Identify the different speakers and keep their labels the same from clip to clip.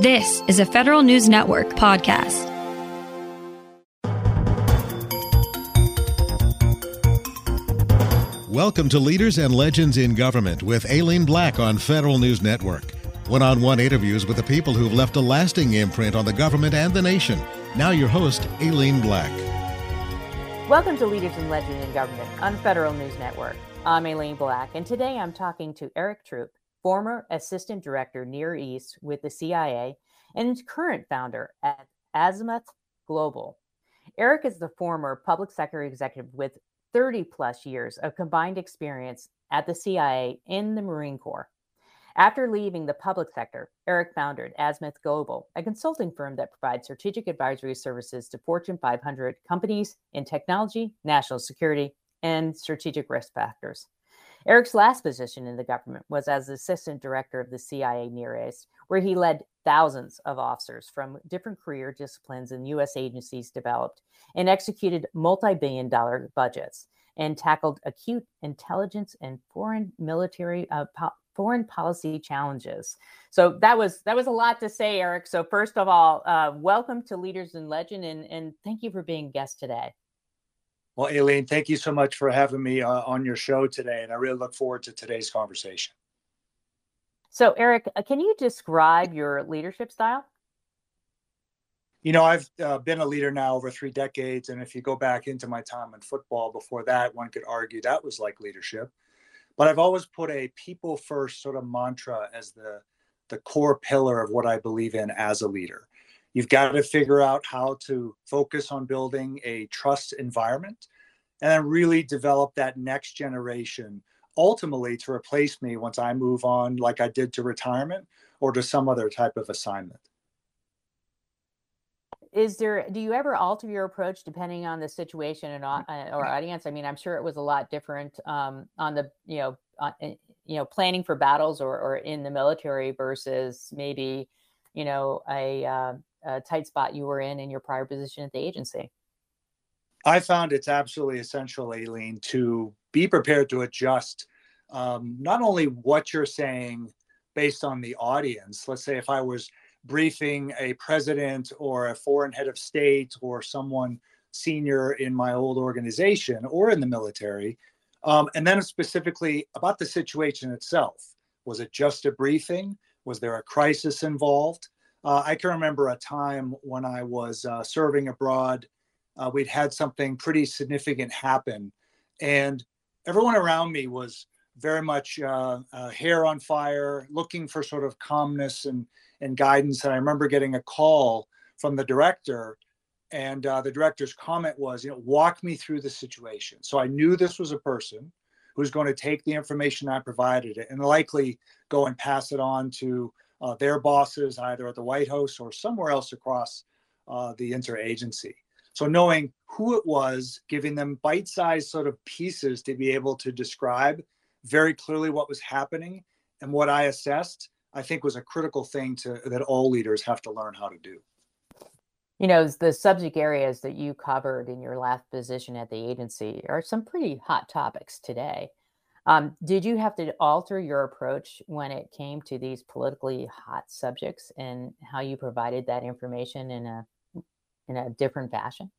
Speaker 1: This is a Federal News Network podcast.
Speaker 2: Welcome to Leaders and Legends in Government with Aileen Black on Federal News Network. One on one interviews with the people who've left a lasting imprint on the government and the nation. Now, your host, Aileen Black.
Speaker 3: Welcome to Leaders and Legends in Government on Federal News Network. I'm Aileen Black, and today I'm talking to Eric Traupe, former Assistant Director Near East with the CIA, and current founder at Azimuth Global. Eric is the former public sector executive with 30 plus years of combined experience at the CIA in the Marine Corps. After leaving the public sector, Eric founded Azimuth Global, a consulting firm that provides strategic advisory services to Fortune 500 companies in technology, national security, and strategic risk factors. Eric's last position in the government was as assistant director of the CIA Near East, where he led thousands of officers from different career disciplines and U.S. agencies developed and executed multi billion dollar budgets and tackled acute intelligence and foreign military uh, po- foreign policy challenges. So that was that was a lot to say, Eric. So first of all, uh, welcome to Leaders in Legend, and and thank you for being guest today.
Speaker 4: Well, Aileen, thank you so much for having me uh, on your show today. And I really look forward to today's conversation.
Speaker 3: So, Eric, uh, can you describe your leadership style?
Speaker 4: You know, I've uh, been a leader now over three decades. And if you go back into my time in football before that, one could argue that was like leadership. But I've always put a people first sort of mantra as the, the core pillar of what I believe in as a leader. You've got to figure out how to focus on building a trust environment and then really develop that next generation ultimately to replace me once I move on, like I did to retirement or to some other type of assignment.
Speaker 3: Is there, do you ever alter your approach depending on the situation and uh, or audience? I mean, I'm sure it was a lot different um, on the, you know, uh, you know, planning for battles or, or in the military versus maybe, you know, a, uh, uh, tight spot you were in in your prior position at the agency?
Speaker 4: I found it's absolutely essential, Aileen, to be prepared to adjust um, not only what you're saying based on the audience. Let's say if I was briefing a president or a foreign head of state or someone senior in my old organization or in the military, um, and then specifically about the situation itself. Was it just a briefing? Was there a crisis involved? Uh, I can remember a time when I was uh, serving abroad. Uh, we'd had something pretty significant happen, and everyone around me was very much uh, uh, hair on fire, looking for sort of calmness and, and guidance. And I remember getting a call from the director, and uh, the director's comment was, you know, walk me through the situation. So I knew this was a person who's going to take the information I provided and likely go and pass it on to uh, their bosses, either at the White House or somewhere else across uh, the interagency. So knowing who it was, giving them bite-sized sort of pieces to be able to describe very clearly what was happening and what I assessed, I think was a critical thing to that all leaders have to learn how to do.
Speaker 3: You know, the subject areas that you covered in your last position at the agency are some pretty hot topics today. Um, did you have to alter your approach when it came to these politically hot subjects and how you provided that information in a in a different fashion?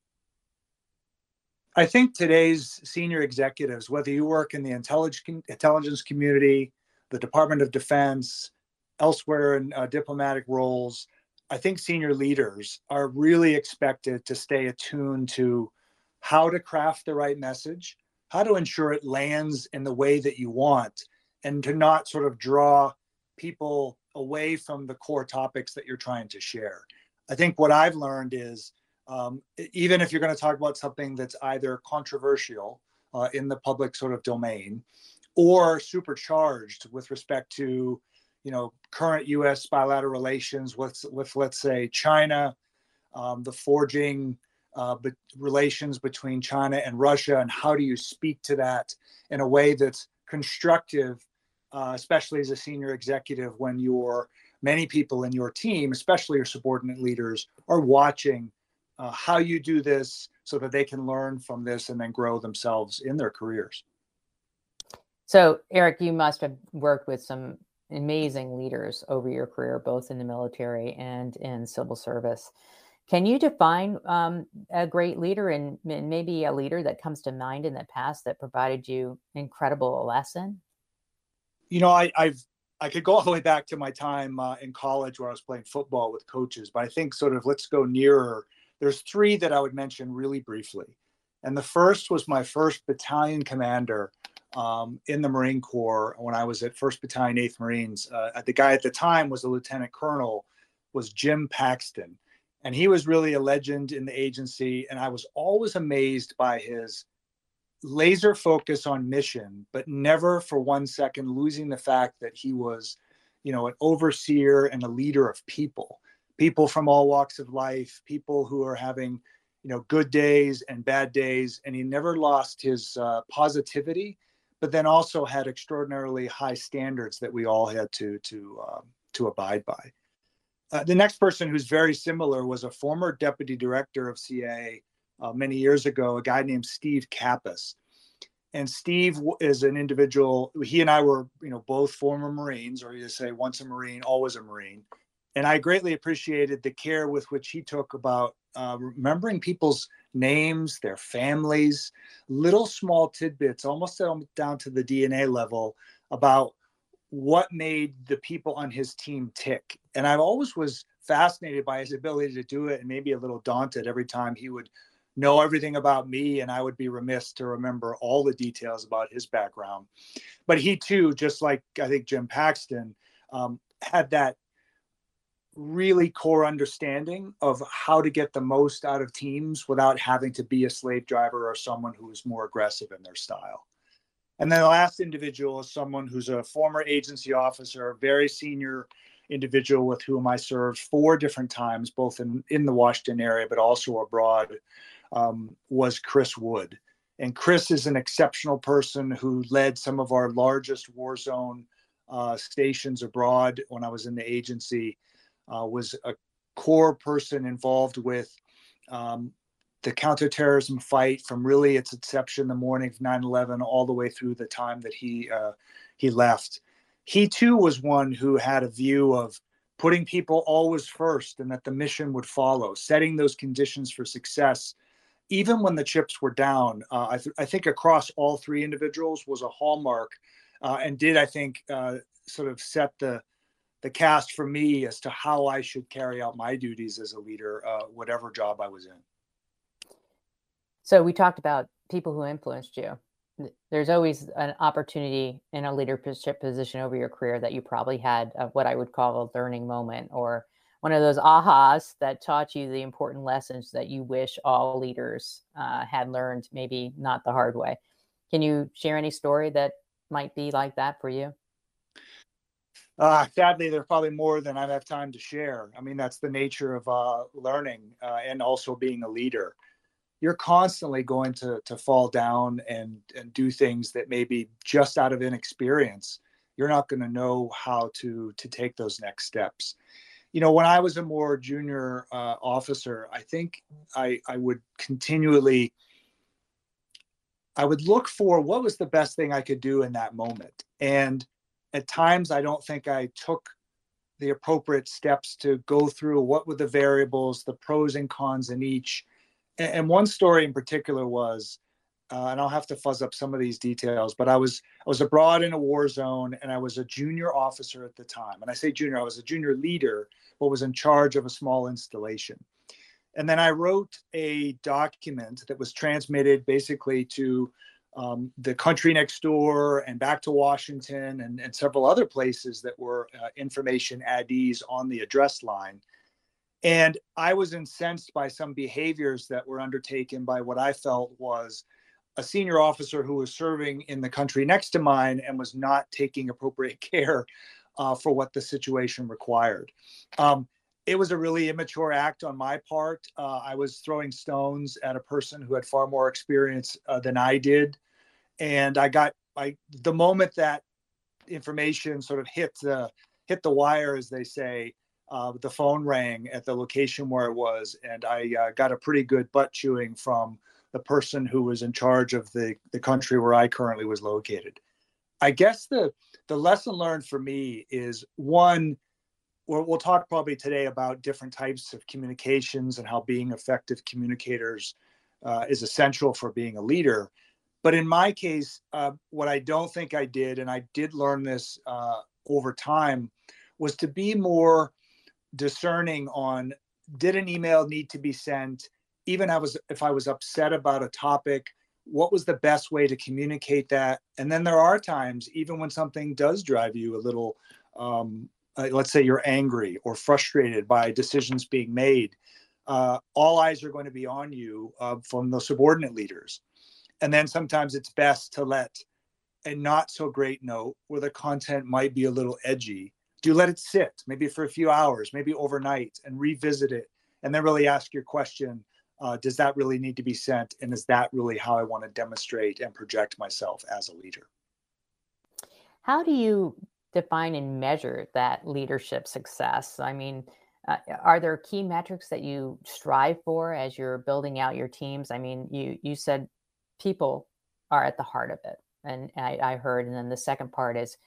Speaker 4: I think today's senior executives, whether you work in the intelligence community, the Department of Defense, elsewhere in uh, diplomatic roles, I think senior leaders are really expected to stay attuned to how to craft the right message, how to ensure it lands in the way that you want and to not sort of draw people away from the core topics that you're trying to share. I think what I've learned is um, even if you're going to talk about something that's either controversial uh, in the public sort of domain or supercharged with respect to you know current U.S. bilateral relations with with let's say China, um, the forging uh, but relations between China and Russia, and how do you speak to that in a way that's constructive, uh, especially as a senior executive when your many people in your team, especially your subordinate leaders, are watching uh, how you do this so that they can learn from this and then grow themselves in their careers.
Speaker 3: So, Eric, you must have worked with some amazing leaders over your career, both in the military and in civil service. Can you define um, a great leader and, maybe a leader that comes to mind in the past that provided you incredible lesson?
Speaker 4: You know, I, I've I could go all the way back to my time uh, in college where I was playing football with coaches, but I think sort of let's go nearer. There's three that I would mention really briefly. And the first was my first battalion commander um, in the Marine Corps when I was at 1st Battalion, 8th Marines. Uh, the guy at the time was a lieutenant colonel, was Jim Paxton. And he was really a legend in the agency. And I was always amazed by his laser focus on mission, but never for one second losing the fact that he was, you know, an overseer and a leader of people, people from all walks of life, people who are having, you know, good days and bad days. And he never lost his uh, positivity, but then also had extraordinarily high standards that we all had to to um, to abide by. Uh, the next person who's very similar was a former deputy director of CIA uh, many years ago, a guy named Steve Kappes. And Steve is an individual. He and I were, you know, both former Marines, or you say once a Marine, always a Marine. And I greatly appreciated the care with which he took about uh, remembering people's names, their families, little small tidbits, almost down to the DNA level about what made the people on his team tick. And I always was fascinated by his ability to do it and maybe a little daunted every time he would know everything about me and I would be remiss to remember all the details about his background. But he too, just like I think Jim Paxton, um, had that really core understanding of how to get the most out of teams without having to be a slave driver or someone who is more aggressive in their style. And then the last individual is someone who's a former agency officer, a very senior individual with whom I served four different times, both in, in the Washington area, but also abroad, um, was Chris Wood. And Chris is an exceptional person who led some of our largest war zone uh, stations abroad when I was in the agency, uh, was a core person involved with um, the counterterrorism fight from really its inception, the morning of 9/11, all the way through the time that he uh, he left. He too was one who had a view of putting people always first, and that the mission would follow, setting those conditions for success even when the chips were down, uh, I, th- I, think across all three individuals was a hallmark, uh, and did I think uh, sort of set the the cast for me as to how I should carry out my duties as a leader, uh, whatever job I was in.
Speaker 3: So we talked about people who influenced you. There's always an opportunity in a leadership position over your career that you probably had of what I would call a learning moment or one of those ahas that taught you the important lessons that you wish all leaders uh, had learned, maybe not the hard way. Can you share any story that might be like that for you?
Speaker 4: Uh, sadly, there's probably more than I have time to share. I mean, that's the nature of uh, learning uh, and also being a leader. You're constantly going to to fall down and and do things that maybe just out of inexperience, you're not going to know how to to take those next steps you know, when I was a more junior uh, officer, I think I I would continually I would look for what was the best thing I could do in that moment. And at times I don't think I took the appropriate steps to go through what were the variables, the pros and cons in each. And, and one story in particular was uh, and I'll have to fuzz up some of these details, but I was I was abroad in a war zone and I was a junior officer at the time. And I say junior, I was a junior leader, but was in charge of a small installation. And then I wrote a document that was transmitted basically to um, the country next door and back to Washington and, and several other places that were uh, information addies on the address line. And I was incensed by some behaviors that were undertaken by what I felt was a senior officer who was serving in the country next to mine and was not taking appropriate care uh, for what the situation required. Um, it was a really immature act on my part. Uh, I was throwing stones at a person who had far more experience uh, than I did, and I got I the moment that information sort of hit the hit the wire, as they say. Uh, the phone rang at the location where it was, and I uh, got a pretty good butt chewing from the person who was in charge of the, the country where I currently was located. I guess the the lesson learned for me is one. We'll, we'll talk probably today about different types of communications and how being effective communicators uh, is essential for being a leader. But in my case, uh, what I don't think I did, and I did learn this uh, over time, was to be more discerning on did an email need to be sent even I was if I was upset about a topic, what was the best way to communicate that? And then there are times, even when something does drive you a little, um, uh, let's say you're angry or frustrated by decisions being made, uh, all eyes are going to be on you uh, from the subordinate leaders. And then sometimes it's best to let a not so great note where the content might be a little edgy. Do let it sit, maybe for a few hours, maybe overnight, and revisit it, and then really ask your question uh, does that really need to be sent and is that really how i want to demonstrate and project myself as a leader?
Speaker 3: How do you define and measure that leadership success? I mean uh, are there key metrics that you strive for as you're building out your teams? I mean you you said people are at the heart of it and I, I heard and then the second part is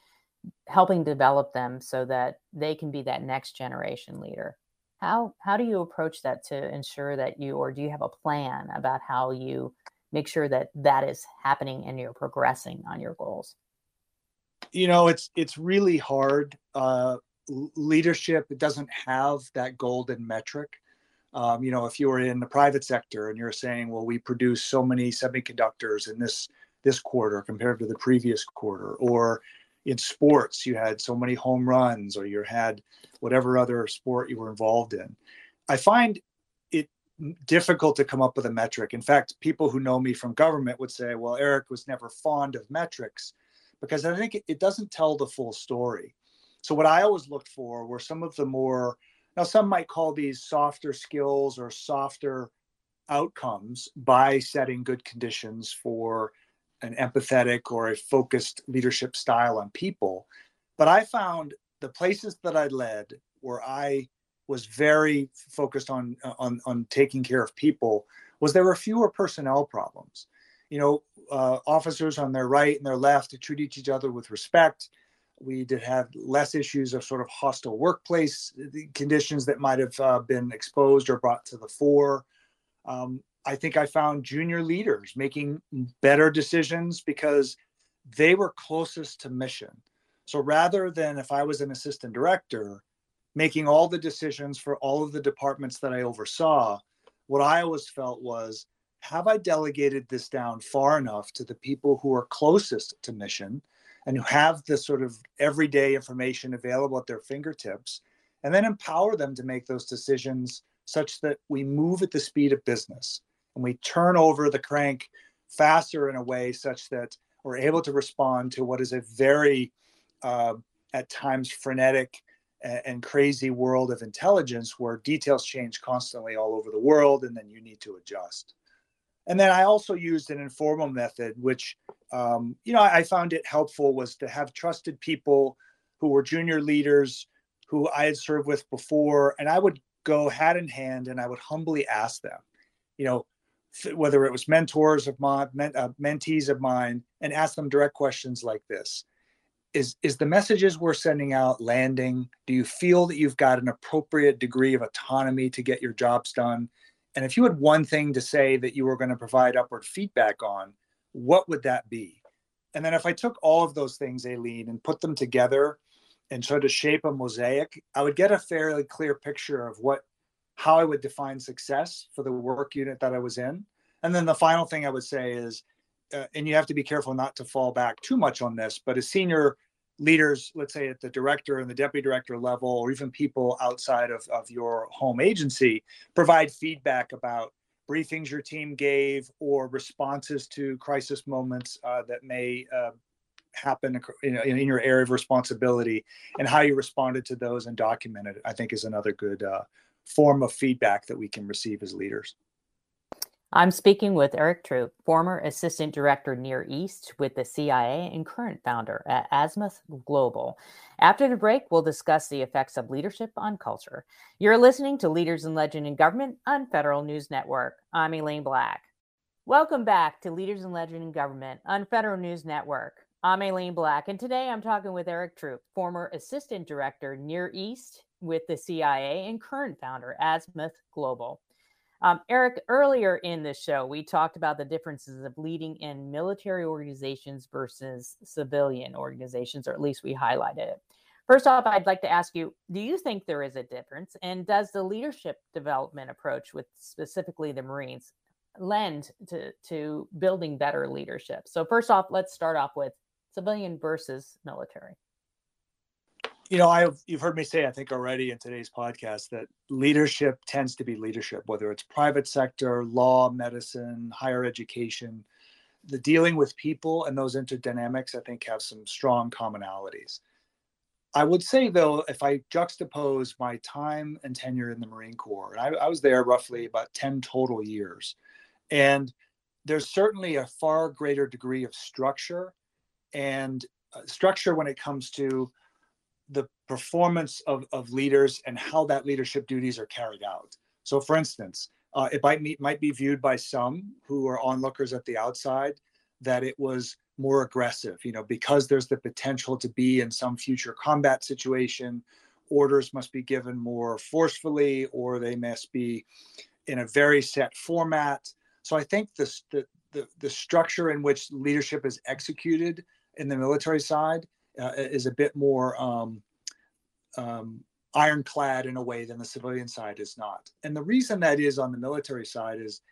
Speaker 3: helping develop them so that they can be that next generation leader. How how do you approach that to ensure that you or do you have a plan about how you make sure that that is happening and you're progressing on your goals?
Speaker 4: You know it's it's really hard uh, leadership it doesn't have that golden metric. Um, you know if you were in the private sector and you're saying well we produce so many semiconductors in this this quarter compared to the previous quarter or in sports you had so many home runs or you had whatever other sport you were involved in. I find it difficult to come up with a metric. In fact people who know me from government would say well eric was never fond of metrics because i think it doesn't tell the full story. So what i always looked for were some of the more now some might call these softer skills or softer outcomes by setting good conditions for an empathetic or a focused leadership style on people. But I found the places that I led where I was very focused on on on taking care of people was there were fewer personnel problems. You know, uh, officers on their right and their left to treat each other with respect. We did have less issues of sort of hostile workplace conditions that might have uh, been exposed or brought to the fore. Um, I think I found junior leaders making better decisions because they were closest to mission. So rather than if I was an assistant director, making all the decisions for all of the departments that I oversaw, what I always felt was have I delegated this down far enough to the people who are closest to mission and who have the sort of everyday information available at their fingertips, and then empower them to make those decisions such that we move at the speed of business and we turn over the crank faster in a way such that we're able to respond to what is a very uh, at times frenetic and, crazy world of intelligence where details change constantly all over the world and then you need to adjust. And then i also used an informal method which um, you know I found it helpful was to have trusted people who were junior leaders who i had served with before and i would go hand in hand and i would humbly ask them you know whether it was mentors of mine, men, uh, mentees of mine, and ask them direct questions like this: Is is the messages we're sending out landing? Do you feel that you've got an appropriate degree of autonomy to get your jobs done? And if you had one thing to say that you were going to provide upward feedback on, what would that be? And then if I took all of those things, Aileen, and put them together and sort of shape a mosaic, I would get a fairly clear picture of what how I would define success for the work unit that I was in. And then the final thing I would say is, uh, and you have to be careful not to fall back too much on this, but as senior leaders, let's say at the director and the deputy director level, or even people outside of, of your home agency, provide feedback about briefings your team gave or responses to crisis moments uh, that may uh, happen in, in, your area of responsibility and how you responded to those and documented it, I think is another good uh, form of feedback that we can receive as leaders.
Speaker 3: I'm speaking with Eric Traupe, former Assistant Director Near East with the CIA and current founder at Azimuth Global. After the break, we'll discuss the effects of leadership on culture. You're listening to Leaders in Legend in Government on Federal News Network. I'm Aileen Black. Welcome back to Leaders in Legend in Government on Federal News Network. I'm Aileen Black, and today I'm talking with Eric Traupe, former Assistant Director Near East with the CIA and current founder, Azimuth Global. Um, Eric, earlier in the show, we talked about the differences of leading in military organizations versus civilian organizations, or at least we highlighted it. First off, I'd like to ask you do you think there is a difference? And does the leadership development approach with specifically the Marines lend to, to building better leadership? So, first off, let's start off with civilian versus military.
Speaker 4: You know, I've you've heard me say, I think already in today's podcast, that leadership tends to be leadership, whether it's private sector, law, medicine, higher education. The dealing with people and those interdynamics, I think, have some strong commonalities. I would say, though, if I juxtapose my time and tenure in the Marine Corps, I, I was there roughly about 10 total years. And there's certainly a far greater degree of structure and uh, structure when it comes to the performance of, of leaders and how that leadership duties are carried out. So, for instance, uh, it might, be, might be viewed by some who are onlookers at the outside that it was more aggressive, you know, because there's the potential to be in some future combat situation. Orders must be given more forcefully, or they must be in a very set format. So I think this, the, the, the structure in which leadership is executed in the military side uh, is a bit more um, um, ironclad in a way than the civilian side is not. And the reason that is on the military side is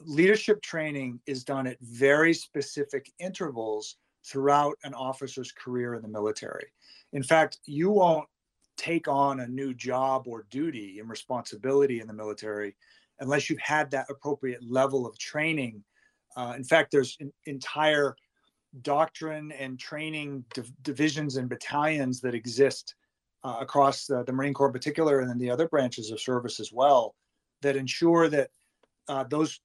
Speaker 4: leadership training is done at very specific intervals throughout an officer's career in the military. In fact, you won't take on a new job or duty and responsibility in the military unless you've had that appropriate level of training. Uh, in fact, there's an entire doctrine and training div- divisions and battalions that exist uh, across the, the, Marine Corps in particular, and then the other branches of service as well, that ensure that uh, those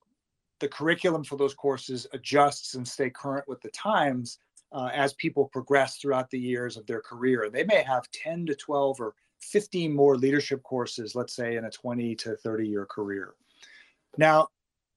Speaker 4: the curriculum for those courses adjusts and stay current with the times uh, as people progress throughout the years of their career. They may have 10 to 12 or 15 more leadership courses, let's say, in a 20 to 30 year career. Now,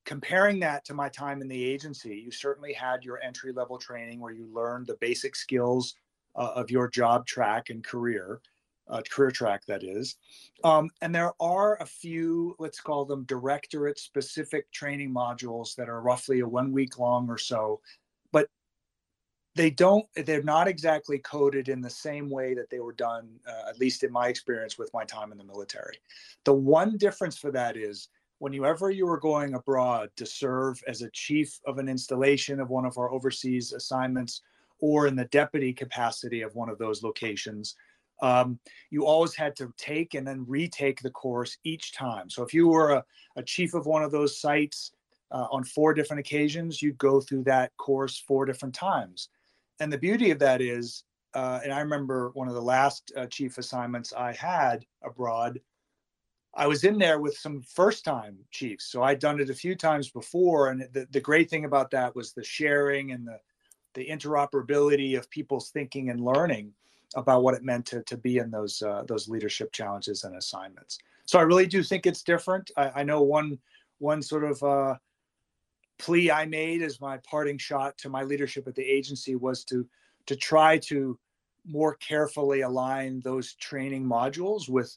Speaker 4: comparing that to my time in the agency, you certainly had your entry level training where you learned the basic skills uh, of your job track and career, uh, career track that is. Um, and there are a few, let's call them directorate specific training modules that are roughly a one week long or so, but they don't, they're not exactly coded in the same way that they were done, uh, at least in my experience with my time in the military. The one difference for that is whenever you were going abroad to serve as a chief of an installation of one of our overseas assignments or in the deputy capacity of one of those locations, um, you always had to take and then retake the course each time. So if you were a, a chief of one of those sites uh, on four different occasions, you'd go through that course four different times. And the beauty of that is, uh, and I remember one of the last uh, chief assignments I had abroad I was in there with some first time chiefs. So I'd done it a few times before. And the, the great thing about that was the sharing and the, the interoperability of people's thinking and learning about what it meant to, to be in those, uh, those leadership challenges and assignments. So I really do think it's different. I, I know one, one sort of uh, plea I made as my parting shot to my leadership at the agency was to, to try to more carefully align those training modules with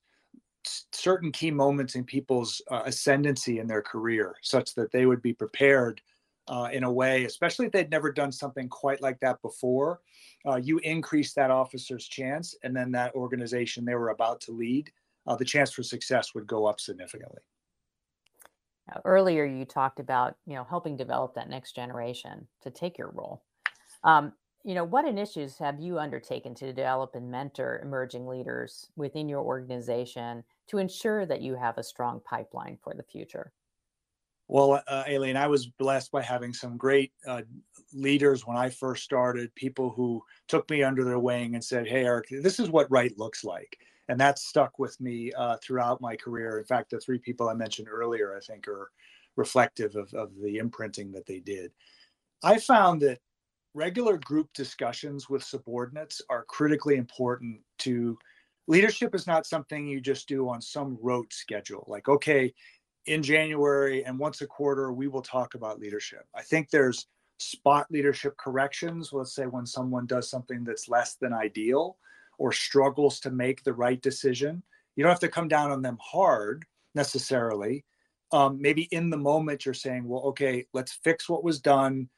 Speaker 4: certain key moments in people's uh, ascendancy in their career such that they would be prepared uh, in a way, especially if they'd never done something quite like that before. Uh, you increase that officer's chance, and then that organization they were about to lead, uh, the chance for success would go up significantly.
Speaker 3: Now, earlier, you talked about you know helping develop that next generation to take your role. Um, you know, what initiatives have you undertaken to develop and mentor emerging leaders within your organization to ensure that you have a strong pipeline for the future?
Speaker 4: Well, uh, Aileen, I was blessed by having some great uh, leaders when I first started, people who took me under their wing and said, Hey, Eric, this is what right looks like. And that stuck with me uh, throughout my career. In fact, the three people I mentioned earlier, I think, are reflective of, of the imprinting that they did. I found that regular group discussions with subordinates are critically important to leadership is not something you just do on some rote schedule like okay in january and once a quarter we will talk about leadership i think there's spot leadership corrections. Let's say when someone does something that's less than ideal or struggles to make the right decision. You don't have to come down on them hard necessarily. Um, maybe in the moment, you're saying, well, okay, let's fix what was done.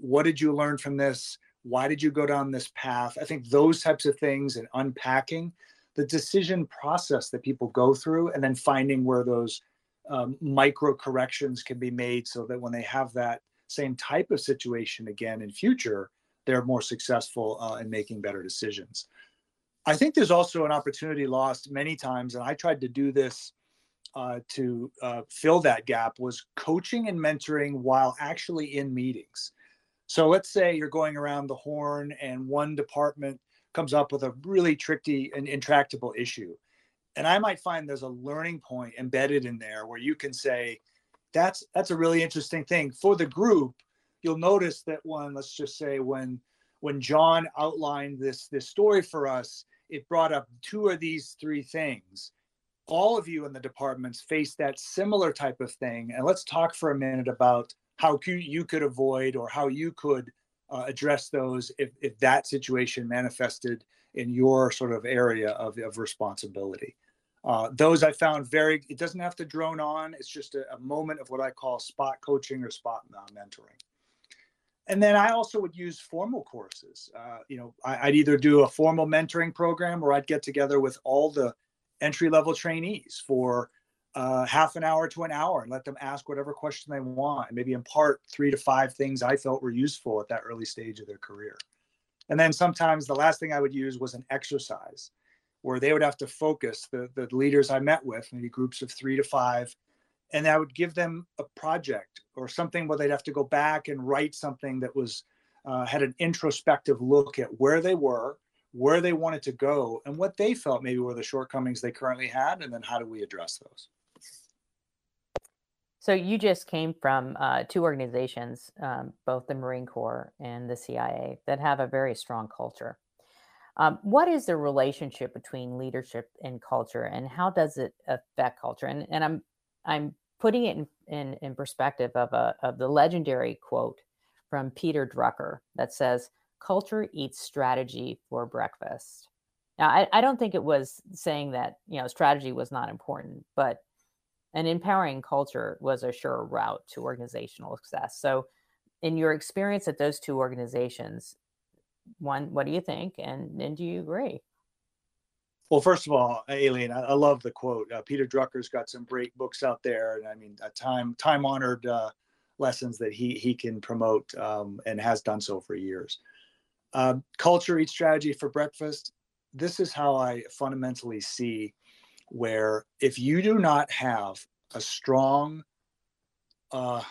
Speaker 4: What did you learn from this? Why did you go down this path? I think those types of things and unpacking the decision process that people go through and then finding where those um, micro corrections can be made so that when they have that same type of situation again in future, they're more successful uh, in making better decisions. I think there's also an opportunity lost many times, and I tried to do this uh, to uh, fill that gap was coaching and mentoring while actually in meetings. So let's say you're going around the horn and one department comes up with a really tricky and intractable issue. And I might find there's a learning point embedded in there where you can say, that's that's a really interesting thing. For the group, you'll notice that one, let's just say when when John outlined this this story for us, it brought up two of these three things. All of you in the departments face that similar type of thing. And let's talk for a minute about how you could avoid or how you could uh, address those if, if that situation manifested in your sort of area of, of responsibility. Uh, those I found very, it doesn't have to drone on. It's just a, a moment of what I call spot coaching or spot mentoring. And then I also would use formal courses. Uh, you know, I, would either do a formal mentoring program or I'd get together with all the entry level trainees for uh, half an hour to an hour and let them ask whatever question they want and maybe impart three to five things I felt were useful at that early stage of their career. And then sometimes the last thing I would use was an exercise where they would have to focus the, the leaders I met with, maybe groups of three to five, and I would give them a project or something where they'd have to go back and write something that was uh, had an introspective look at where they were, where they wanted to go, and what they felt maybe were the shortcomings they currently had, and then how do we address those.
Speaker 3: So you just came from uh, two organizations, um, both the Marine Corps and the CIA, that have a very strong culture. Um, what is the relationship between leadership and culture, and how does it affect culture? And, and I'm I'm putting it in, in, in perspective of a of the legendary quote from Peter Drucker that says, "Culture eats strategy for breakfast." Now, I, I don't think it was saying that you know strategy was not important, but an empowering culture was a sure route to organizational success. So, in your experience at those two organizations, one, what do you think, and and do you agree?
Speaker 4: Well, first of all, Aileen, I, I love the quote. Uh, Peter Drucker's got some great books out there, and I mean, a time time honored uh, lessons that he he can promote um, and has done so for years. Um, culture eats strategy for breakfast. This is how I fundamentally see where if you do not have a strong uh,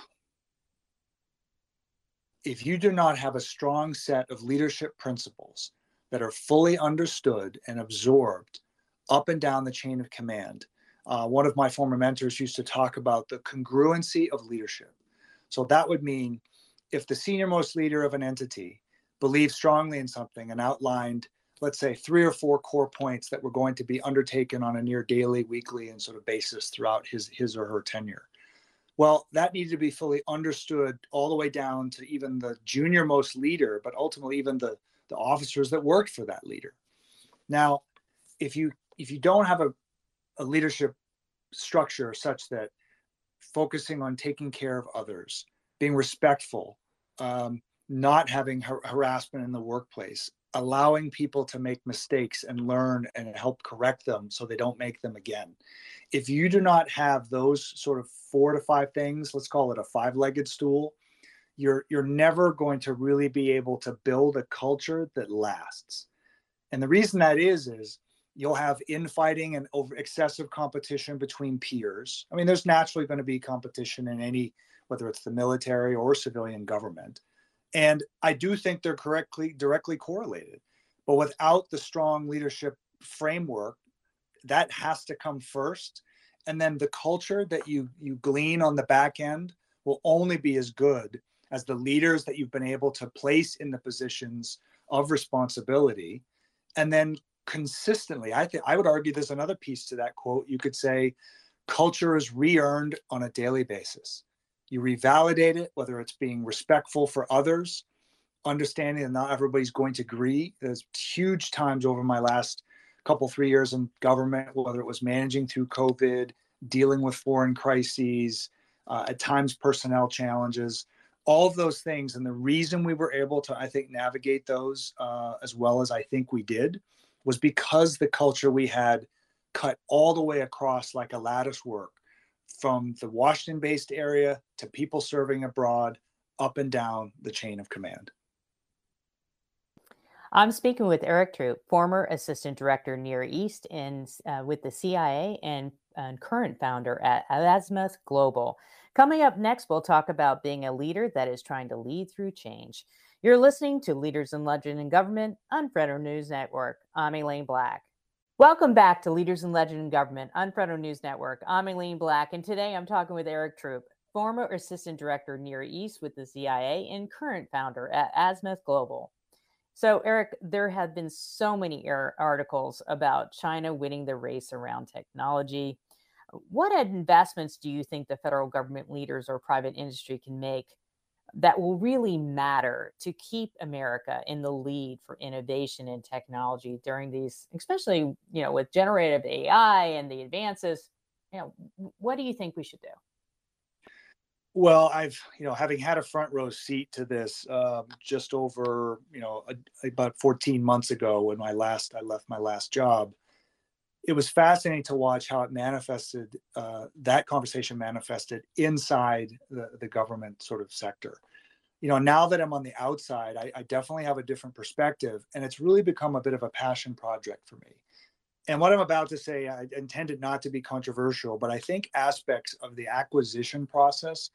Speaker 4: if you do not have a strong set of leadership principles that are fully understood and absorbed up and down the chain of command uh, one of my former mentors used to talk about the congruency of leadership. So that would mean if the senior most leader of an entity believes strongly in something and outlined let's say three or four core points that were going to be undertaken on a near daily, weekly, and sort of basis throughout his his or her tenure. Well, that needed to be fully understood all the way down to even the junior most leader, but ultimately even the the officers that worked for that leader. Now, if you if you don't have a, a leadership structure such that focusing on taking care of others, being respectful, um, not having har- harassment in the workplace, allowing people to make mistakes and learn and help correct them so they don't make them again. If you do not have those sort of four to five things, let's call it a five-legged stool, you're you're never going to really be able to build a culture that lasts. And the reason that is is you'll have infighting and over excessive competition between peers. I mean, there's naturally going to be competition in any whether it's the military or civilian government and I do think they're correctly directly correlated. But without the strong leadership framework, that has to come first. And then the culture that you you glean on the back end will only be as good as the leaders that you've been able to place in the positions of responsibility. And then consistently, I think I would argue there's another piece to that quote. You could say culture is re-earned on a daily basis you revalidate it, whether it's being respectful for others, understanding that not everybody's going to agree. There's huge times over my last couple, three years in government, whether it was managing through COVID, dealing with foreign crises, uh, at times personnel challenges, all of those things. And the reason we were able to, I think, navigate those uh, as well as I think we did was because the culture we had cut all the way across like a lattice work from the Washington based area to people serving abroad up and down the chain of command.
Speaker 3: I'm speaking with Eric Traupe, former assistant director Near East in uh, with the CIA and, and current founder at Azimuth Global. Coming up next, we'll talk about being a leader that is trying to lead through change. You're listening to Leaders in Legend in Government on Federal News Network. I'm Aileen Black. Welcome back to Leaders in Legend in Government on Federal News Network. I'm Aileen Black, and today I'm talking with Eric Traupe, former assistant director Near East with the CIA and current founder at Azimuth Global. So, Eric, there have been so many articles about China winning the race around technology. What investments do you think the federal government leaders or private industry can make that will really matter to keep America in the lead for innovation and technology during these, especially you know with generative AI and the advances? You know, what do you think we should do?
Speaker 4: Well, I've you know having had a front row seat to this um, just over you know a, about 14 months ago when my last I left my last job. It was fascinating to watch how it manifested. Uh, that conversation manifested inside the, the government sort of sector. You know, now that I'm on the outside, I, I definitely have a different perspective, and it's really become a bit of a passion project for me. And what I'm about to say, I intended not to be controversial, but I think aspects of the acquisition process,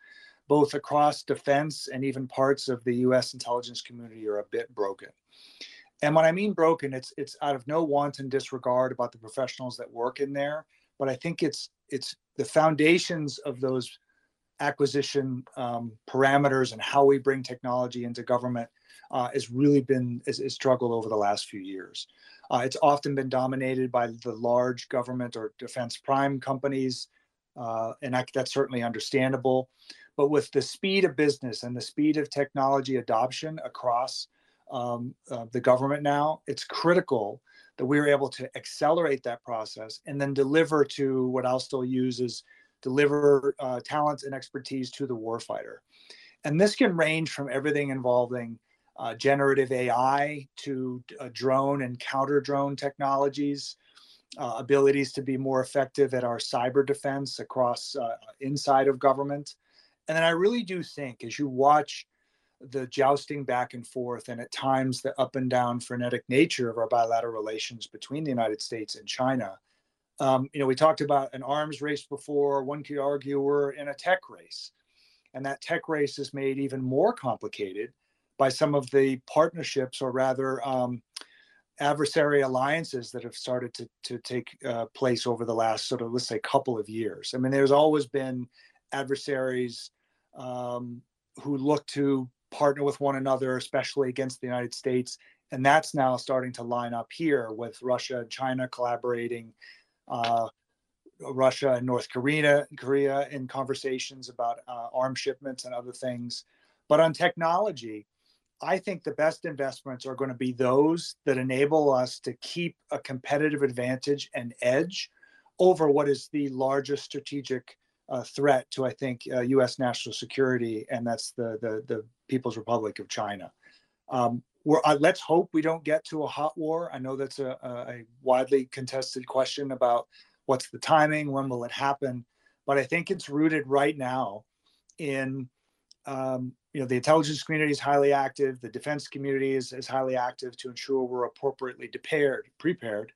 Speaker 4: both across defense and even parts of the US intelligence community, are a bit broken. And when I mean broken, it's it's out of no wanton disregard about the professionals that work in there, but I think it's it's the foundations of those acquisition um, parameters and how we bring technology into government uh, has really been is, is struggled over the last few years. Uh, it's often been dominated by the large government or defense prime companies, uh, and I, that's certainly understandable. But with the speed of business and the speed of technology adoption across um, uh, the government now, it's critical that we are able to accelerate that process and then deliver to what I'll still use is deliver uh, talent and expertise to the warfighter. And this can range from everything involving uh, generative AI to uh, drone and counter drone technologies, uh, abilities to be more effective at our cyber defense across uh, inside of government. And then I really do think as you watch the jousting back and forth and at times the up and down frenetic nature of our bilateral relations between the United States and China. Um, you know, we talked about an arms race before. One could argue we're in a tech race. And that tech race is made even more complicated by some of the partnerships or rather um, adversary alliances that have started to, to take uh, place over the last sort of let's say couple of years i mean there's always been adversaries um, who look to partner with one another especially against the united states and that's now starting to line up here with russia and china collaborating uh, russia and north korea korea in conversations about uh, shipments and other things but on technology I think the best investments are going to be those that enable us to keep a competitive advantage and edge over what is the largest strategic uh, threat to, I think, uh, U.S. national security, and that's the the, the People's Republic of China. Um, uh, let's hope we don't get to a hot war. I know that's a, a widely contested question about what's the timing, when will it happen, but I think it's rooted right now in um, you know the intelligence community is highly active the defense community is, is highly active to ensure we're appropriately prepared prepared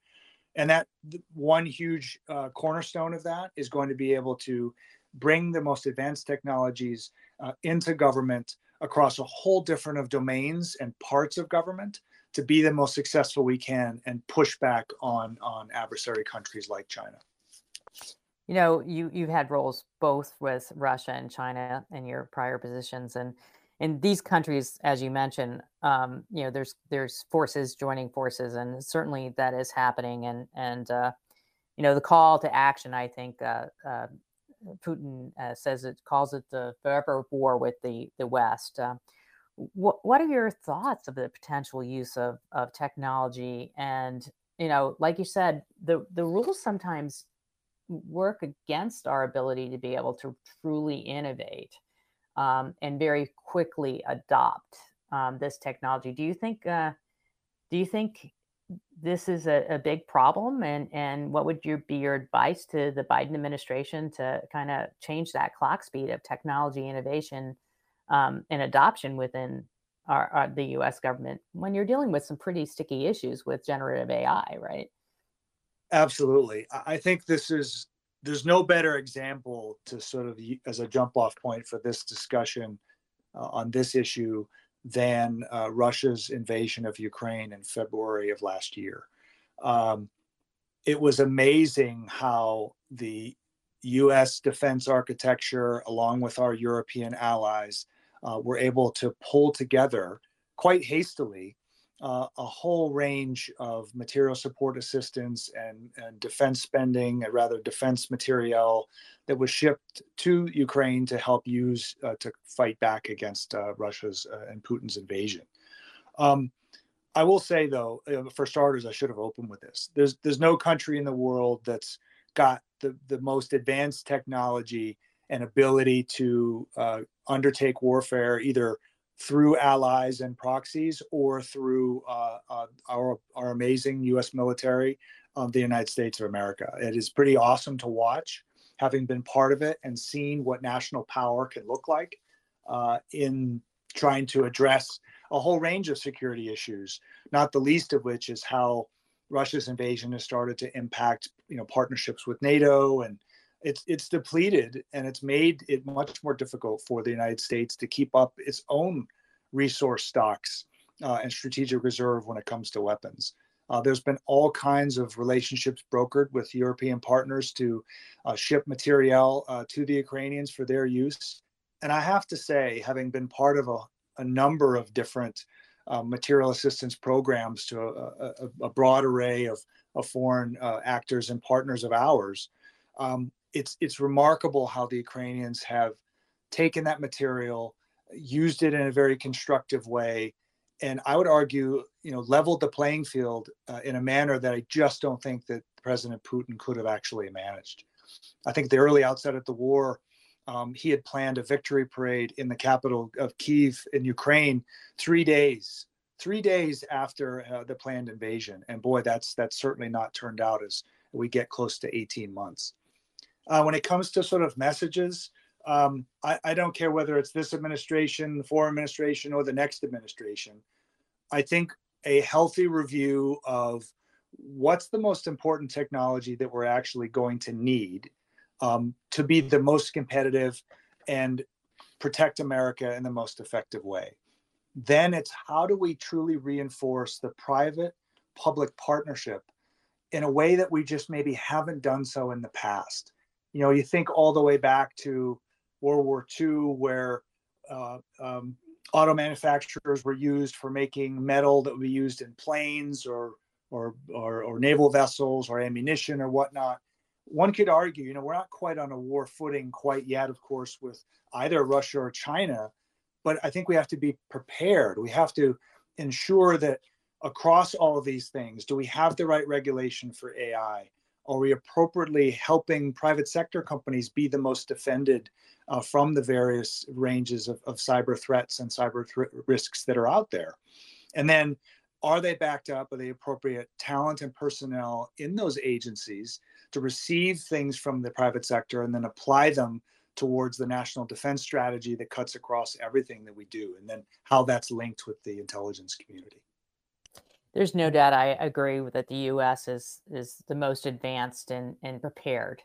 Speaker 4: and that one huge uh, cornerstone of that is going to be able to bring the most advanced technologies uh, into government across a whole different of domains and parts of government to be the most successful we can and push back on on adversary countries like china.
Speaker 3: You know you you've had roles both with russia and china in your prior positions. And in these countries as you mentioned um, you know there's there's forces joining forces and certainly that is happening. And and uh, you know the call to action i think uh, uh, Putin uh, says it calls it the forever war with the the West. Uh, what what are your thoughts of the potential use of of technology? And you know, like you said, the the rules sometimes work against our ability to be able to truly innovate um, and very quickly adopt um, this technology. Do you think? Uh, do you think this is a, a, big problem? And and what would your be your advice to the Biden administration to kind of change that clock speed of technology innovation um, and adoption within our, our, the U.S. government when you're dealing with some pretty sticky issues with generative AI, right?
Speaker 4: Absolutely. I think this is there's no better example to sort of as a jump off point for this discussion uh, on this issue than uh, Russia's invasion of Ukraine in February of last year. Um, it was amazing how the US defense architecture, along with our European allies, uh, were able to pull together quite hastily uh, a whole range of material support assistance and, and defense spending, uh, rather defense material that was shipped to Ukraine to help use uh, to fight back against uh, Russia's uh, and Putin's invasion. Um, I will say though, uh, for starters, I should have opened with this. There's there's no country in the world that's got the the most advanced technology and ability to undertake warfare either through allies and proxies or through uh, uh, our, our amazing US military of the United States of America. It is pretty awesome to watch, having been part of it and seen what national power can look like uh, in trying to address a whole range of security issues, not the least of which is how Russia's invasion has started to impact you know partnerships with NATO and it's it's depleted and it's made it much more difficult for the United States to keep up its own resource stocks uh, and strategic reserve when it comes to weapons. Uh, there's been all kinds of relationships brokered with European partners to uh, ship material uh, to the Ukrainians for their use. And I have to say, having been part of a, a number of different uh, material assistance programs to a, a, a broad array of, of foreign uh, actors and partners of ours, um, it's it's remarkable how the Ukrainians have taken that material, used it in a very constructive way, and I would argue, you know, leveled the playing field uh, in a manner that I just don't think that President Putin could have actually managed. I think the early outset of the war, um, he had planned a victory parade in the capital of Kiev in Ukraine, three days, three days after uh, the planned invasion, and boy, that's that's certainly not turned out as we get close to 18 months. Uh, when it comes to sort of messages, um, I, I, don't care whether it's this administration, the foreign administration, or the next administration. I think a healthy review of what's the most important technology that we're actually going to need um, to be the most competitive and protect America in the most effective way. Then it's how do we truly reinforce the private public partnership in a way that we just maybe haven't done so in the past you know, you think all the way back to World War II, where uh, um, auto manufacturers were used for making metal that would be used in planes or, or or or, naval vessels or ammunition or whatnot. One could argue, you know, we're not quite on a war footing quite yet, of course, with either Russia or China, but I think we have to be prepared. We have to ensure that across all of these things, do we have the right regulation for AI? Are we appropriately helping private sector companies be the most defended uh, from the various ranges of, of cyber threats and cyber th- risks that are out there? And then, are they backed up with the appropriate talent and personnel in those agencies to receive things from the private sector and then apply them towards the national defense strategy that cuts across everything that we do, and then how that's linked with the intelligence community?
Speaker 3: There's no doubt I agree that the U.S. is is the most advanced and and prepared.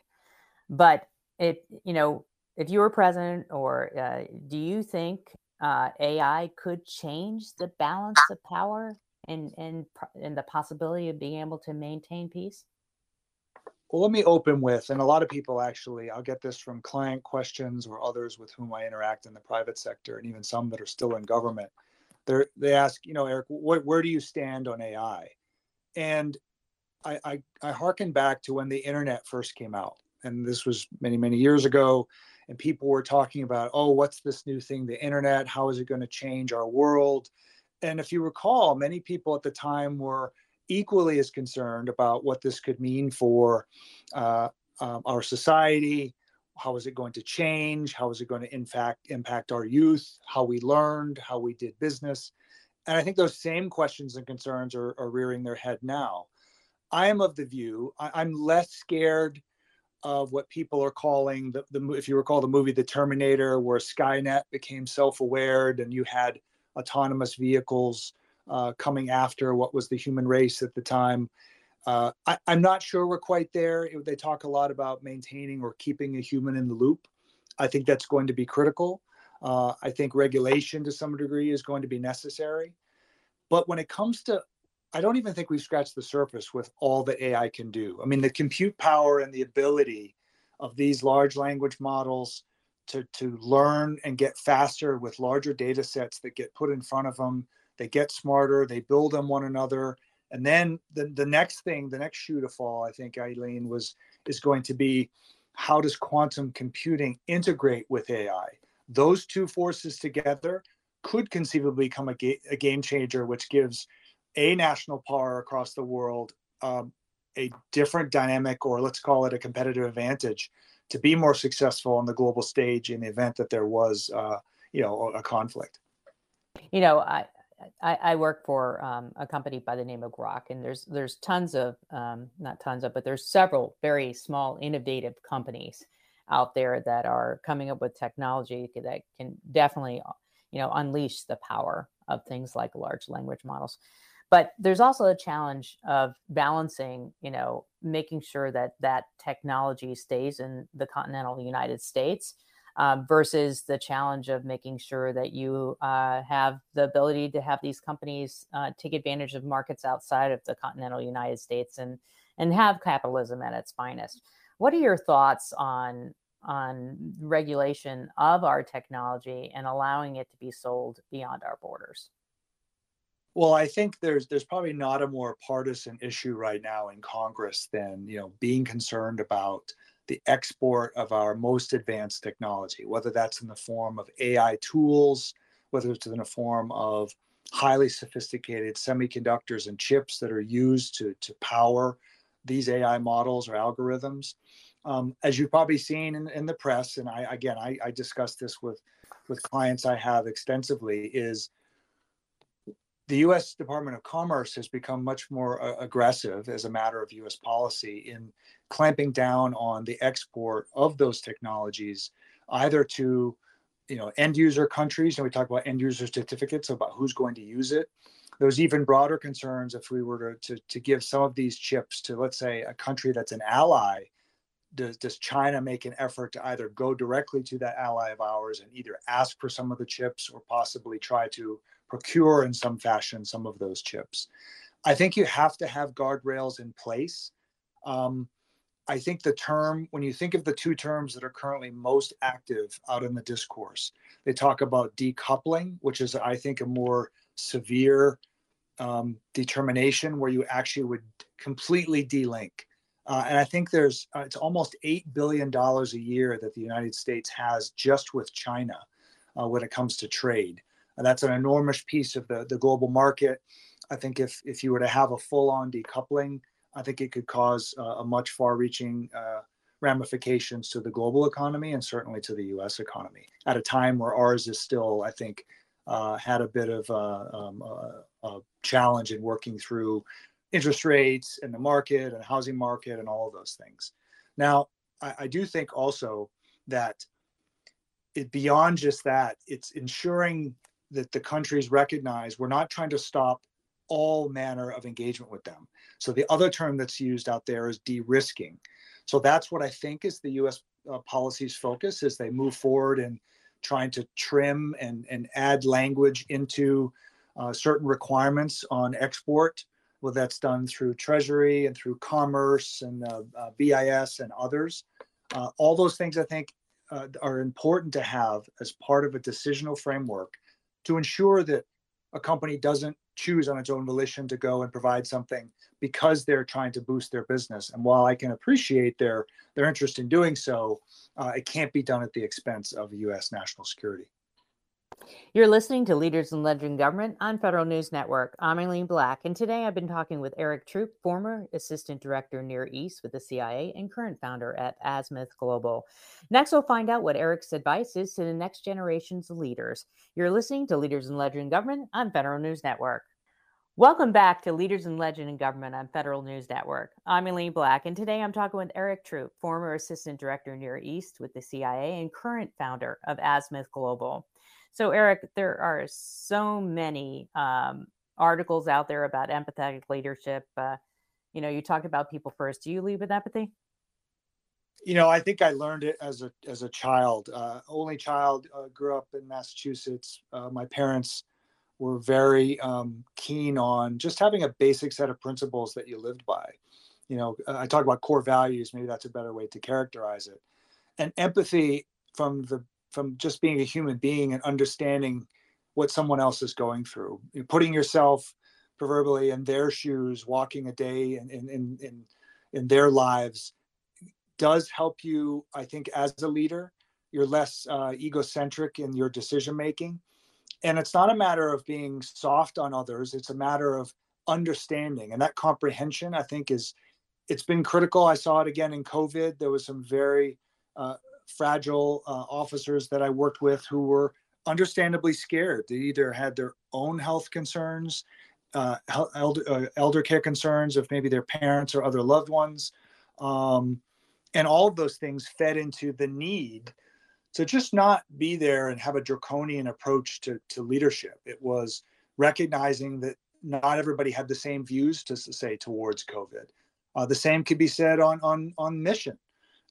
Speaker 3: But if you know, if you were president, or uh, do you think uh, AI could change the balance of power and and and the possibility of being able to maintain peace?
Speaker 4: Well, let me open with, and a lot of people actually, I'll get this from client questions or others with whom I interact in the private sector, and even some that are still in government they they ask, you know, Eric, what, where do you stand on AI? And I, I, I harken back to when the internet first came out. and this was many many years ago and people were talking about oh what's this new thing the internet how is it going to change our world and if you recall many people at the time were equally as concerned about what this could mean for uh, um, our society how is it going to change? How is it going to in fact impact our youth? How we learned? How we did business? And i think those same questions and concerns are, are rearing their head now. I am of the view I, am less scared of what people are calling the, the if you recall the movie the terminator where skynet became self-aware and you had autonomous vehicles uh, coming after what was the human race at the time uh, I, am not sure we're quite there. They talk a lot about maintaining or keeping a human in the loop. I think that's going to be critical. Uh, I think regulation to some degree is going to be necessary. But when it comes to, I don't even think we've scratched the surface with all that AI can do. I mean, the compute power and the ability of these large language models to, to learn and get faster with larger data sets that get put in front of them. They get smarter, they build on one another and then the, the next thing, the next shoe to fall, I think, Aileen, was is going to be how does quantum computing integrate with AI? Those two forces together could conceivably become a, ga- a game changer, which gives a national power across the world um, a different dynamic, or let's call it a competitive advantage, to be more successful on the global stage in the event that there was, uh, you know, a conflict.
Speaker 3: You know, I, I, I, work for um, a company by the name of Groq, and there's there's tons of um, not tons of, but there's several very small, innovative companies out there that are coming up with technology that can definitely, uh, you know, unleash the power of things like large language models. But there's also a challenge of balancing, you know, making sure that that technology stays in the continental United States um, versus the challenge of making sure that you uh, have the ability to have these companies uh, take advantage of markets outside of the continental United States and and have capitalism at its finest. What are your thoughts on on regulation of our technology and allowing it to be sold beyond our borders?
Speaker 4: Well, I think there's there's probably not a more partisan issue right now in Congress than you know being concerned about the export of our most advanced technology, whether that's in the form of AI tools, whether it's in the form of highly sophisticated semiconductors and chips that are used to, to power these AI models or algorithms. Um, as you've probably seen in, in the press, and I again I, I discuss this with with clients I have extensively, is the U.S. Department of Commerce has become much more uh, aggressive as a matter of U.S. policy in clamping down on the export of those technologies, either to you know end user countries, and we talk about end user certificates about who's going to use it. There's even broader concerns if we were to, to, to give some of these chips to, let's say, a country that's an ally does, does China make an effort to either go directly to that ally of ours and either ask for some of the chips or possibly try to procure in some fashion some of those chips? I think you have to have guardrails in place. Um, I think the term, when you think of the two terms that are currently most active out in the discourse, they talk about decoupling, which is, I think, a more severe um, determination where you actually would completely delink. Uh, and I think there's, uh, it's almost $8 billion a year that the United States has just with China uh, when it comes to trade. And that's an enormous piece of the, the global market. I think if, if you were to have a full on decoupling, I think it could cause uh, a much far-reaching uh, ramifications to the global economy and certainly to the U.S. economy at a time where ours is still, I think, uh, had a bit of a, um, a, a, challenge in working through interest rates and the market and housing market and all of those things. Now, I, I do think also that it beyond just that, it's ensuring that the countries recognize we're not trying to stop all manner of engagement with them. So the other term that's used out there is de-risking. So that's what I think is the U.S. Uh, policy's focus as they move forward and trying to trim and, and add language into uh, certain requirements on export. Well, that's done through Treasury and through Commerce and uh, uh BIS and others. Uh, all those things I think uh, are important to have as part of a decisional framework to ensure that a company doesn't choose on its own volition to go and provide something because they're trying to boost their business. And while I can appreciate their their interest in doing so, uh, it can't be done at the expense of U.S. national security.
Speaker 3: You're listening to Leaders in Legend Government on Federal News Network. I'm Aileen Black, and today I've been talking with Eric Traupe, former Assistant Director Near East with the CIA and current founder at Azimuth Global. Next, we'll find out what Eric's advice is to the next generation's leaders. You're listening to Leaders in Legend Government on Federal News Network. Welcome back to Leaders in Legend and Government on Federal News Network. I'm Aileen Black, and today I'm talking with Eric Traupe, former Assistant Director Near East with the CIA and current founder of Azimuth Global. So, Eric, there are so many um, articles out there about empathetic leadership. Uh, you know, you talked about people first. Do you lead with empathy?
Speaker 4: You know, I think I learned it as a as a child. Uh, only child, uh, grew up in Massachusetts. Uh, my parents were very um, keen on just having a basic set of principles that you lived by. You know, I talk about core values. Maybe that's a better way to characterize it. And empathy from the from just being a human being and understanding what someone else is going through, putting yourself proverbially in their shoes, walking a day in in in in, in their lives, does help you. I think as a leader, you're less uh, egocentric in your decision making and it's not a matter of being soft on others. It's a matter of understanding. And that comprehension i think is it's been critical. I saw it again in covid. There was some very uh, fragile uh, officers that i worked with who were understandably scared they either had their own health concerns uh, elder, uh, elder care concerns of maybe their parents or other loved ones um, and all of those things fed into the need to just not be there and have a draconian approach to, to leadership. It was recognizing that not everybody had the same views to say towards COVID. Uh, the same could be said on on on mission.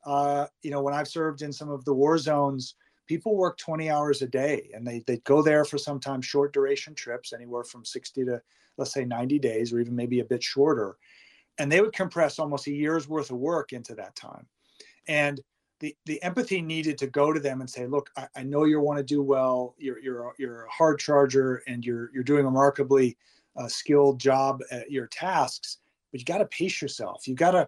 Speaker 4: Uh, you know, when I've served in some of the war zones, people work 20 hours a day, and they they go there for sometimes short duration trips, anywhere from 60 to let's say 90 days, or even maybe a bit shorter, and they would compress almost a year's worth of work into that time. And the, the empathy needed to go to them and say, look, I, I know you want to do well. You're, you're, you're a hard charger and you're, you're doing a remarkably uh, skilled job at your tasks, but you got to pace yourself. You got to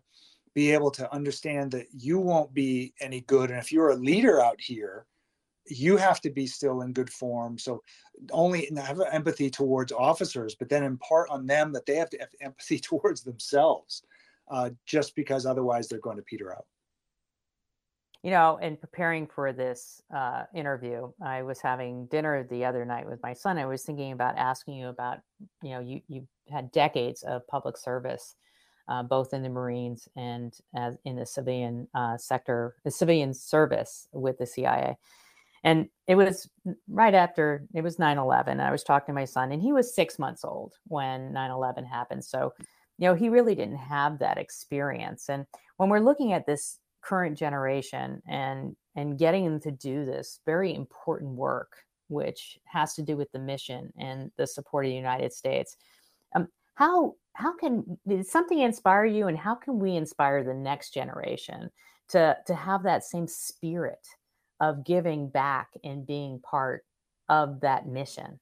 Speaker 4: be able to understand that you won't be any good. And if you're a leader out here, you have to be still in good form. So only have empathy towards officers, but then impart on them that they have to have empathy towards themselves, uh, just because otherwise they're going to peter out
Speaker 3: you know, in preparing for this uh, interview, I was having dinner the other night with my son. I was thinking about asking you about, you know, you you had decades of public service, uh, both in the Marines and as in the civilian uh, sector, the civilian service with the CIA. And it was right after it was 9 11. I was talking to my son, and he was six months old when 9 11 happened. So, you know, he really didn't have that experience. And when we're looking at this current generation and and getting them to do this very important work which has to do with the mission and the support of the united states um, how how can did something inspire you and how can we inspire the next generation to to have that same spirit of giving back and being part of that mission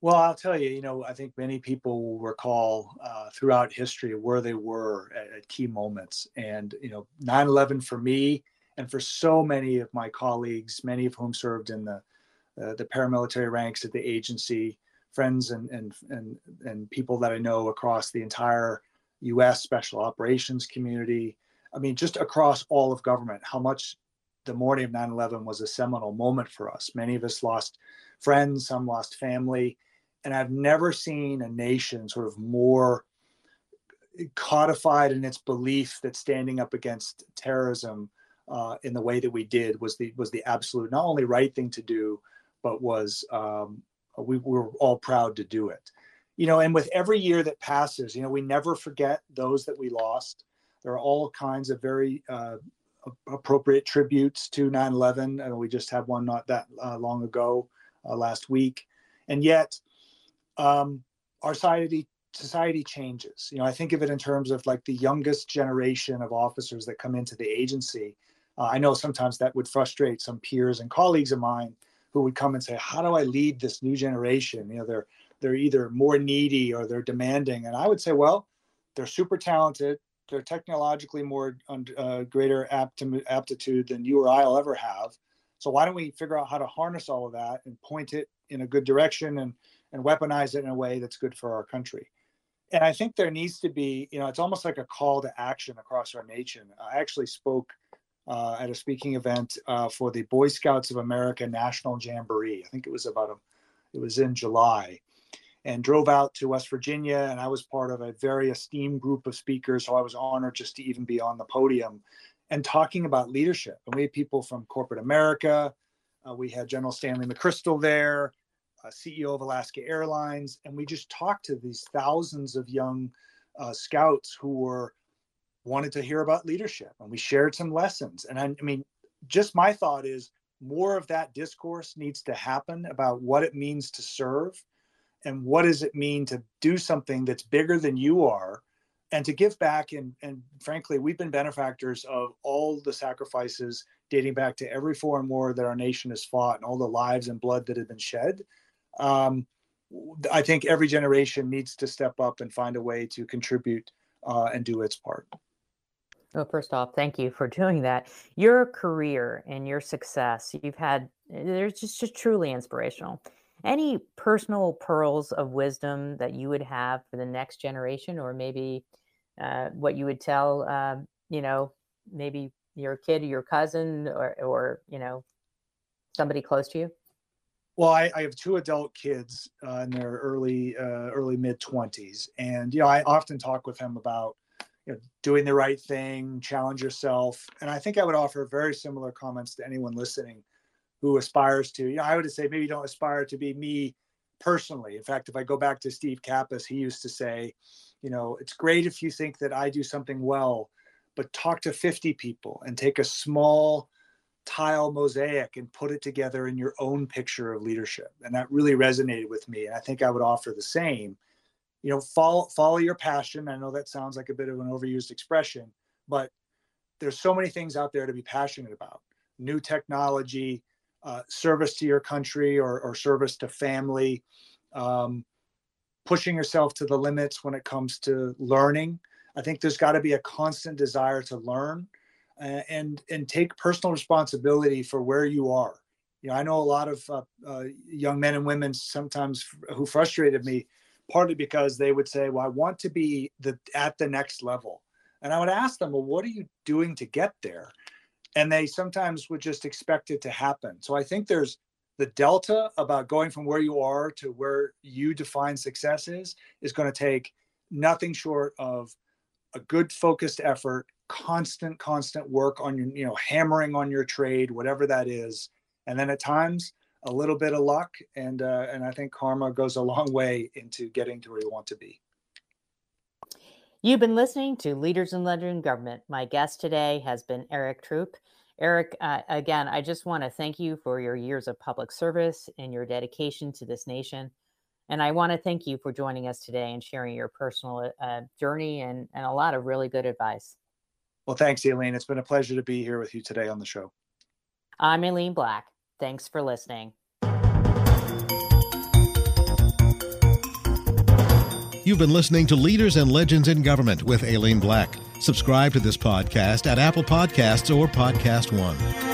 Speaker 4: well, I'll tell you, you know, I think many people will recall uh, throughout history where they were at, at, key moments. And, you know, 9 11 for me and for so many of my colleagues, many of whom served in the, uh, the paramilitary ranks at the agency, friends and, and, and, and people that I know across the entire US special operations community. I mean, just across all of government, how much the morning of 9 11 was a seminal moment for us. Many of us lost friends, some lost family and I've never seen a nation sort of more codified in its belief that standing up against terrorism uh, in the way that we did was the was the absolute not only right thing to do, but was um, we were all proud to do it. You know, and with every year that passes, you know, we never forget those that we lost. There are all kinds of very uh, appropriate tributes to 9/11, and we just had one not that uh, long ago, uh, last week. And yet, um, our society society changes. You know, I think of it in terms of like the youngest generation of officers that come into the agency. Uh, I know sometimes that would frustrate some peers and colleagues of mine who would come and say, "How do I lead this new generation?" You know, they're they're either more needy or they're demanding. And I would say, well, they're super talented. They're technologically more uh, greater aptitude than you or I'll ever have. So why don't we figure out how to harness all of that and point it in a good direction and and weaponize it in a way that's good for our country? And I think there needs to be, you know, it's almost like a call to action across our nation. I actually spoke uh, at a speaking event uh, for the Boy Scouts of America National Jamboree. I think it was about a, it was in July, and drove out to West Virginia. And I was part of a very esteemed group of speakers. So I was honored just to even be on the podium and talking about leadership. And we had people from corporate America. Uh, we had General Stanley McChrystal there, uh, CEO of Alaska Airlines. And we just talked to these thousands of young uh, scouts who were wanted to hear about leadership. And we shared some lessons. And I, I mean, just my thought is more of that discourse needs to happen about what it means to serve and what does it mean to do something that's bigger than you are and to give back and and frankly we've been benefactors of all the sacrifices dating back to every foreign war that our nation has fought and all the lives and blood that have been shed um, i think every generation needs to step up and find a way to contribute uh, and do its part
Speaker 3: well, first off, thank you for doing that. Your career and your success, you've had, they're just, just truly inspirational any personal pearls of wisdom that you would have for the next generation or maybe uh, what you would tell um, you know maybe your kid or your cousin or, or you know somebody close to you
Speaker 4: well i, I have two adult kids uh, in their early uh, early mid 20s and you know i often talk with them about you know, doing the right thing challenge yourself and i think i would offer very similar comments to anyone listening who aspires to, you know, I would say maybe don't aspire to be me personally. In fact, if I go back to Steve Kappes, he used to say, you know, it's great if you think that I do something well, but talk to 50 people and take a small tile mosaic and put it together in your own picture of leadership. And that really resonated with me. And I think I would offer the same. You know, follow follow your passion. I know that sounds like a bit of an overused expression, but there's so many things out there to be passionate about. New technology, uh, service to your country or, or service to family, um, pushing yourself to the limits when it comes to learning. I think there's got to be a constant desire to learn and and take personal responsibility for where you are. You know, I know a lot of uh, uh, young men and women sometimes who frustrated me, partly because they would say, "Well, I want to be the at the next level," and I would ask them, "Well, what are you doing to get there?" and they sometimes would just expect it to happen. So I think there's the delta about going from where you are to where you define success is is going to take nothing short of a good focused effort constant constant work on your you know hammering on your trade whatever that is and then at times a little bit of luck and uh, and i think karma goes a long way into getting to where you want to be
Speaker 3: You've been listening to Leaders in Legend Government. My guest today has been Eric Traupe. Eric, uh, again, I just want to thank you for your years of public service and your dedication to this nation. And I want to thank you for joining us today and sharing your personal uh, journey and, and a lot of really good advice.
Speaker 4: Well, thanks, Aileen. It's been a pleasure to be here with you today on the show.
Speaker 3: I'm Aileen Black. Thanks for listening.
Speaker 2: You've been listening to Leaders and Legends in Government with Aileen Black. Subscribe to this podcast at Apple Podcasts or Podcast One.